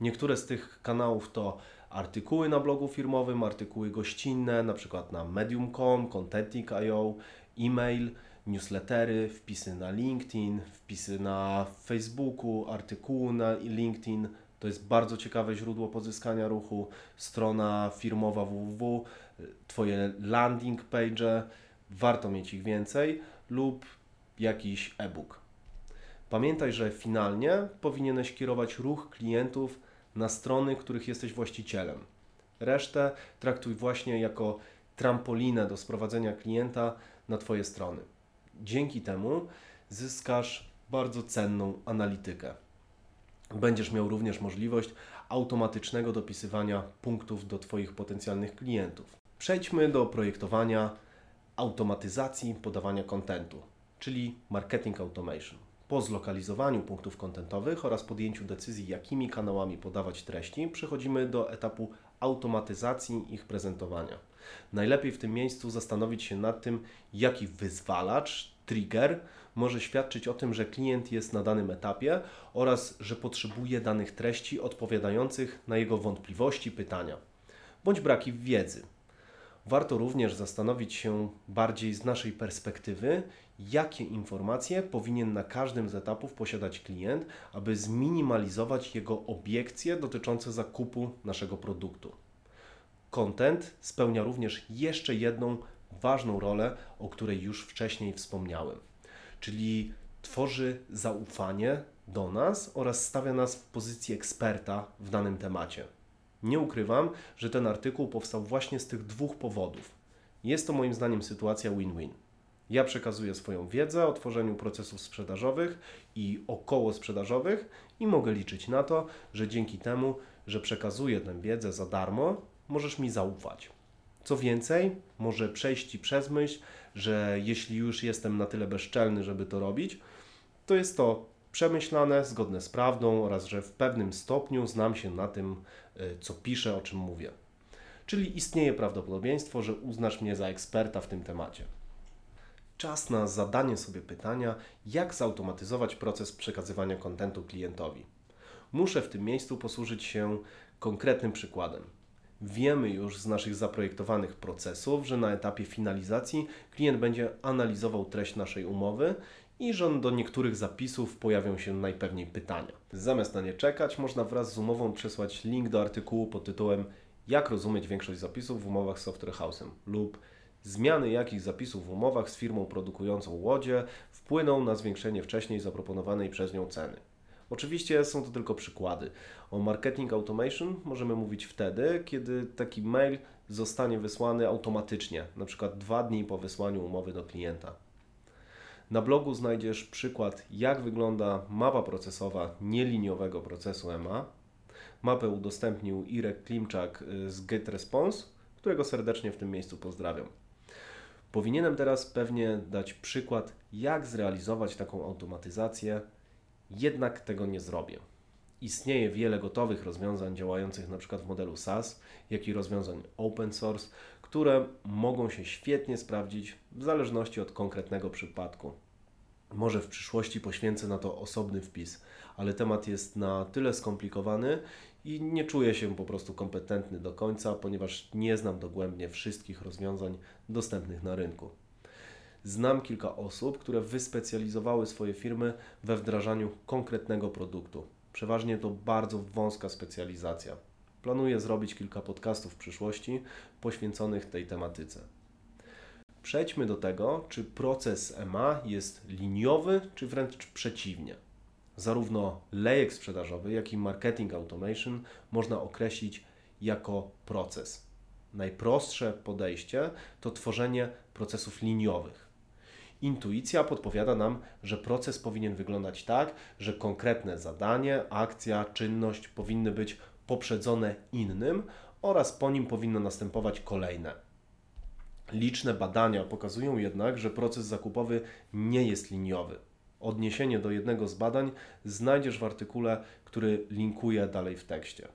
Speaker 1: Niektóre z tych kanałów to artykuły na blogu firmowym, artykuły gościnne, na przykład na medium.com, contentic.io, e-mail, newslettery, wpisy na LinkedIn, wpisy na Facebooku, artykuły na LinkedIn, to jest bardzo ciekawe źródło pozyskania ruchu, strona firmowa www, Twoje landing page, warto mieć ich więcej lub jakiś e-book. Pamiętaj, że finalnie powinieneś kierować ruch klientów na strony, których jesteś właścicielem. Resztę traktuj właśnie jako trampolinę do sprowadzenia klienta na Twoje strony. Dzięki temu zyskasz bardzo cenną analitykę. Będziesz miał również możliwość automatycznego dopisywania punktów do Twoich potencjalnych klientów. Przejdźmy do projektowania automatyzacji podawania kontentu, czyli marketing automation. Po zlokalizowaniu punktów kontentowych oraz podjęciu decyzji, jakimi kanałami podawać treści, przechodzimy do etapu automatyzacji ich prezentowania. Najlepiej w tym miejscu zastanowić się nad tym, jaki wyzwalacz, trigger może świadczyć o tym, że klient jest na danym etapie oraz że potrzebuje danych treści odpowiadających na jego wątpliwości, pytania bądź braki wiedzy. Warto również zastanowić się bardziej z naszej perspektywy, jakie informacje powinien na każdym z etapów posiadać klient, aby zminimalizować jego obiekcje dotyczące zakupu naszego produktu. Content spełnia również jeszcze jedną ważną rolę, o której już wcześniej wspomniałem, czyli tworzy zaufanie do nas oraz stawia nas w pozycji eksperta w danym temacie. Nie ukrywam, że ten artykuł powstał właśnie z tych dwóch powodów. Jest to moim zdaniem sytuacja win-win. Ja przekazuję swoją wiedzę o tworzeniu procesów sprzedażowych i około sprzedażowych i mogę liczyć na to, że dzięki temu, że przekazuję tę wiedzę za darmo, możesz mi zaufać. Co więcej, może przejść Ci przez myśl, że jeśli już jestem na tyle bezczelny, żeby to robić, to jest to przemyślane, zgodne z prawdą oraz że w pewnym stopniu znam się na tym, y, co piszę, o czym mówię. Czyli istnieje prawdopodobieństwo, że uznasz mnie za eksperta w tym temacie. Czas na zadanie sobie pytania, jak zautomatyzować proces przekazywania kontentu klientowi. Muszę w tym miejscu posłużyć się konkretnym przykładem. Wiemy już z naszych zaprojektowanych procesów, że na etapie finalizacji klient będzie analizował treść naszej umowy i że do niektórych zapisów pojawią się najpewniej pytania. Zamiast na nie czekać, można wraz z umową przesłać link do artykułu pod tytułem Jak rozumieć większość zapisów w umowach z Software House'em lub Zmiany jakich zapisów w umowach z firmą produkującą łodzie wpłyną na zwiększenie wcześniej zaproponowanej przez nią ceny. Oczywiście są to tylko przykłady. O marketing automation możemy mówić wtedy, kiedy taki mail zostanie wysłany automatycznie, na przykład dwa dni po wysłaniu umowy do klienta. Na blogu znajdziesz przykład, jak wygląda mapa procesowa nieliniowego procesu EMA. Mapę udostępnił Irek Klimczak z GetResponse, którego serdecznie w tym miejscu pozdrawiam. Powinienem teraz pewnie dać przykład, jak zrealizować taką automatyzację, jednak tego nie zrobię. Istnieje wiele gotowych rozwiązań działających np. w modelu SaaS, jak i rozwiązań open source, które mogą się świetnie sprawdzić w zależności od konkretnego przypadku. Może w przyszłości poświęcę na to osobny wpis, ale temat jest na tyle skomplikowany i nie czuję się po prostu kompetentny do końca, ponieważ nie znam dogłębnie wszystkich rozwiązań dostępnych na rynku. Znam kilka osób, które wyspecjalizowały swoje firmy we wdrażaniu konkretnego produktu. Przeważnie to bardzo wąska specjalizacja. Planuję zrobić kilka podcastów w przyszłości poświęconych tej tematyce. Przejdźmy do tego, czy proces EMA jest liniowy, czy wręcz przeciwnie. Zarówno lejek sprzedażowy, jak i marketing automation można określić jako proces. Najprostsze podejście to tworzenie procesów liniowych. Intuicja podpowiada nam, że proces powinien wyglądać tak, że konkretne zadanie, akcja, czynność powinny być poprzedzone innym oraz po nim powinno następować kolejne. Liczne badania pokazują jednak, że proces zakupowy nie jest liniowy. Odniesienie do jednego z badań znajdziesz w artykule, który linkuję dalej w tekście.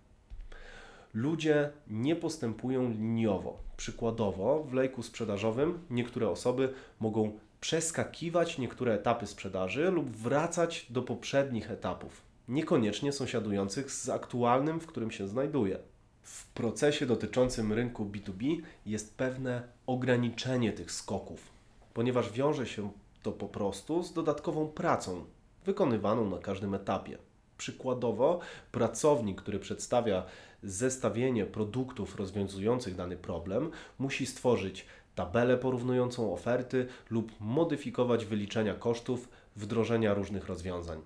Speaker 1: Ludzie nie postępują liniowo. Przykładowo, w lejku sprzedażowym niektóre osoby mogą przeskakiwać niektóre etapy sprzedaży lub wracać do poprzednich etapów, niekoniecznie sąsiadujących z aktualnym, w którym się znajduje. W procesie dotyczącym rynku B2B jest pewne ograniczenie tych skoków, ponieważ wiąże się to po prostu z dodatkową pracą wykonywaną na każdym etapie. Przykładowo, pracownik, który przedstawia zestawienie produktów rozwiązujących dany problem, musi stworzyć tabelę porównującą oferty lub modyfikować wyliczenia kosztów wdrożenia różnych rozwiązań.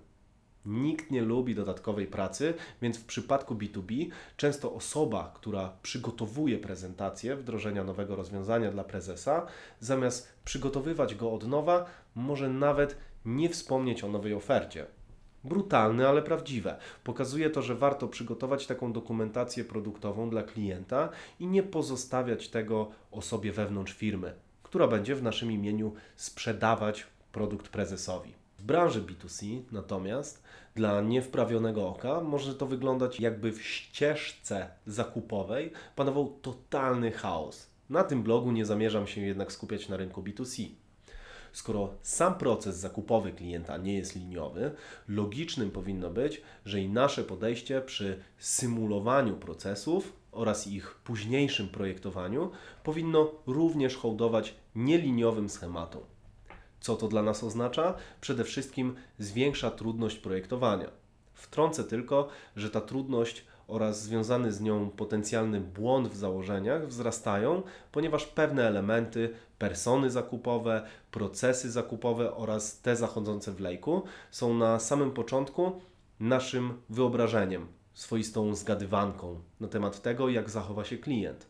Speaker 1: Nikt nie lubi dodatkowej pracy, więc w przypadku B2B często osoba, która przygotowuje prezentację wdrożenia nowego rozwiązania dla prezesa, zamiast przygotowywać go od nowa, może nawet nie wspomnieć o nowej ofercie. Brutalne, ale prawdziwe. Pokazuje to, że warto przygotować taką dokumentację produktową dla klienta i nie pozostawiać tego osobie wewnątrz firmy, która będzie w naszym imieniu sprzedawać produkt prezesowi. W branży B2C natomiast dla niewprawionego oka może to wyglądać jakby w ścieżce zakupowej panował totalny chaos. Na tym blogu nie zamierzam się jednak skupiać na rynku B2C. Skoro sam proces zakupowy klienta nie jest liniowy, logicznym powinno być, że i nasze podejście przy symulowaniu procesów oraz ich późniejszym projektowaniu powinno również hołdować nieliniowym schematom. Co to dla nas oznacza? Przede wszystkim zwiększa trudność projektowania. Wtrącę tylko, że ta trudność oraz związany z nią potencjalny błąd w założeniach wzrastają, ponieważ pewne elementy, persony zakupowe, procesy zakupowe oraz te zachodzące w lejku są na samym początku naszym wyobrażeniem, swoistą zgadywanką na temat tego, jak zachowa się klient.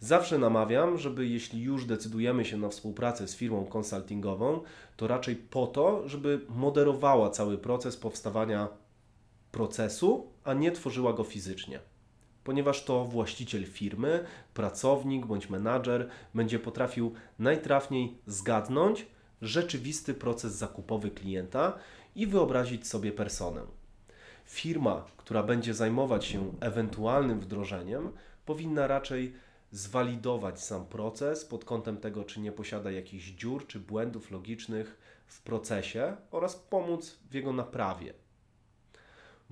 Speaker 1: Zawsze namawiam, żeby jeśli już decydujemy się na współpracę z firmą konsultingową, to raczej po to, żeby moderowała cały proces powstawania procesu, a nie tworzyła go fizycznie. Ponieważ to właściciel firmy, pracownik bądź menadżer będzie potrafił najtrafniej zgadnąć rzeczywisty proces zakupowy klienta i wyobrazić sobie personę. Firma, która będzie zajmować się ewentualnym wdrożeniem, powinna raczej zwalidować sam proces pod kątem tego, czy nie posiada jakichś dziur czy błędów logicznych w procesie oraz pomóc w jego naprawie.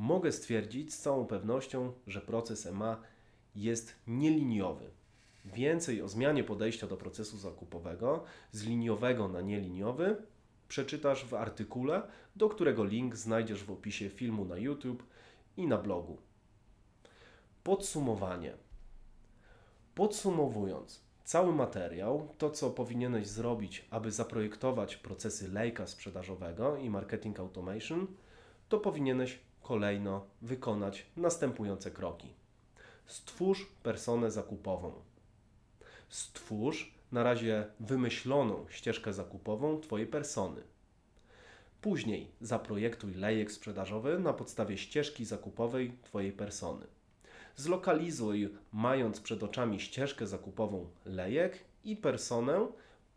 Speaker 1: Mogę stwierdzić z całą pewnością, że proces EMA jest nieliniowy. Więcej o zmianie podejścia do procesu zakupowego z liniowego na nieliniowy przeczytasz w artykule, do którego link znajdziesz w opisie filmu na YouTube i na blogu. Podsumowanie. Podsumowując, cały materiał, to co powinieneś zrobić, aby zaprojektować procesy lejka sprzedażowego i marketing automation, to powinieneś kolejno wykonać następujące kroki. Stwórz personę zakupową. Stwórz na razie wymyśloną ścieżkę zakupową Twojej persony. Później zaprojektuj lejek sprzedażowy na podstawie ścieżki zakupowej Twojej persony. Zlokalizuj, mając przed oczami ścieżkę zakupową lejek i personę,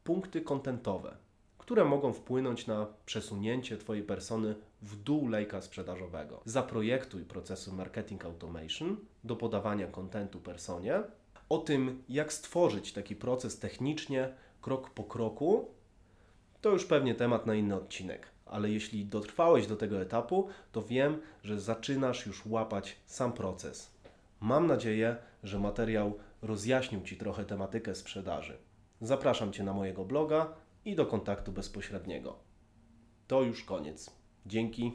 Speaker 1: punkty kontentowe, które mogą wpłynąć na przesunięcie Twojej persony w dół lejka sprzedażowego. Zaprojektuj procesu marketing automation do podawania kontentu personie. O tym, jak stworzyć taki proces technicznie, krok po kroku, to już pewnie temat na inny odcinek. Ale jeśli dotrwałeś do tego etapu, to wiem, że zaczynasz już łapać sam proces. Mam nadzieję, że materiał rozjaśnił Ci trochę tematykę sprzedaży. Zapraszam Cię na mojego bloga i do kontaktu bezpośredniego. To już koniec. Dzięki.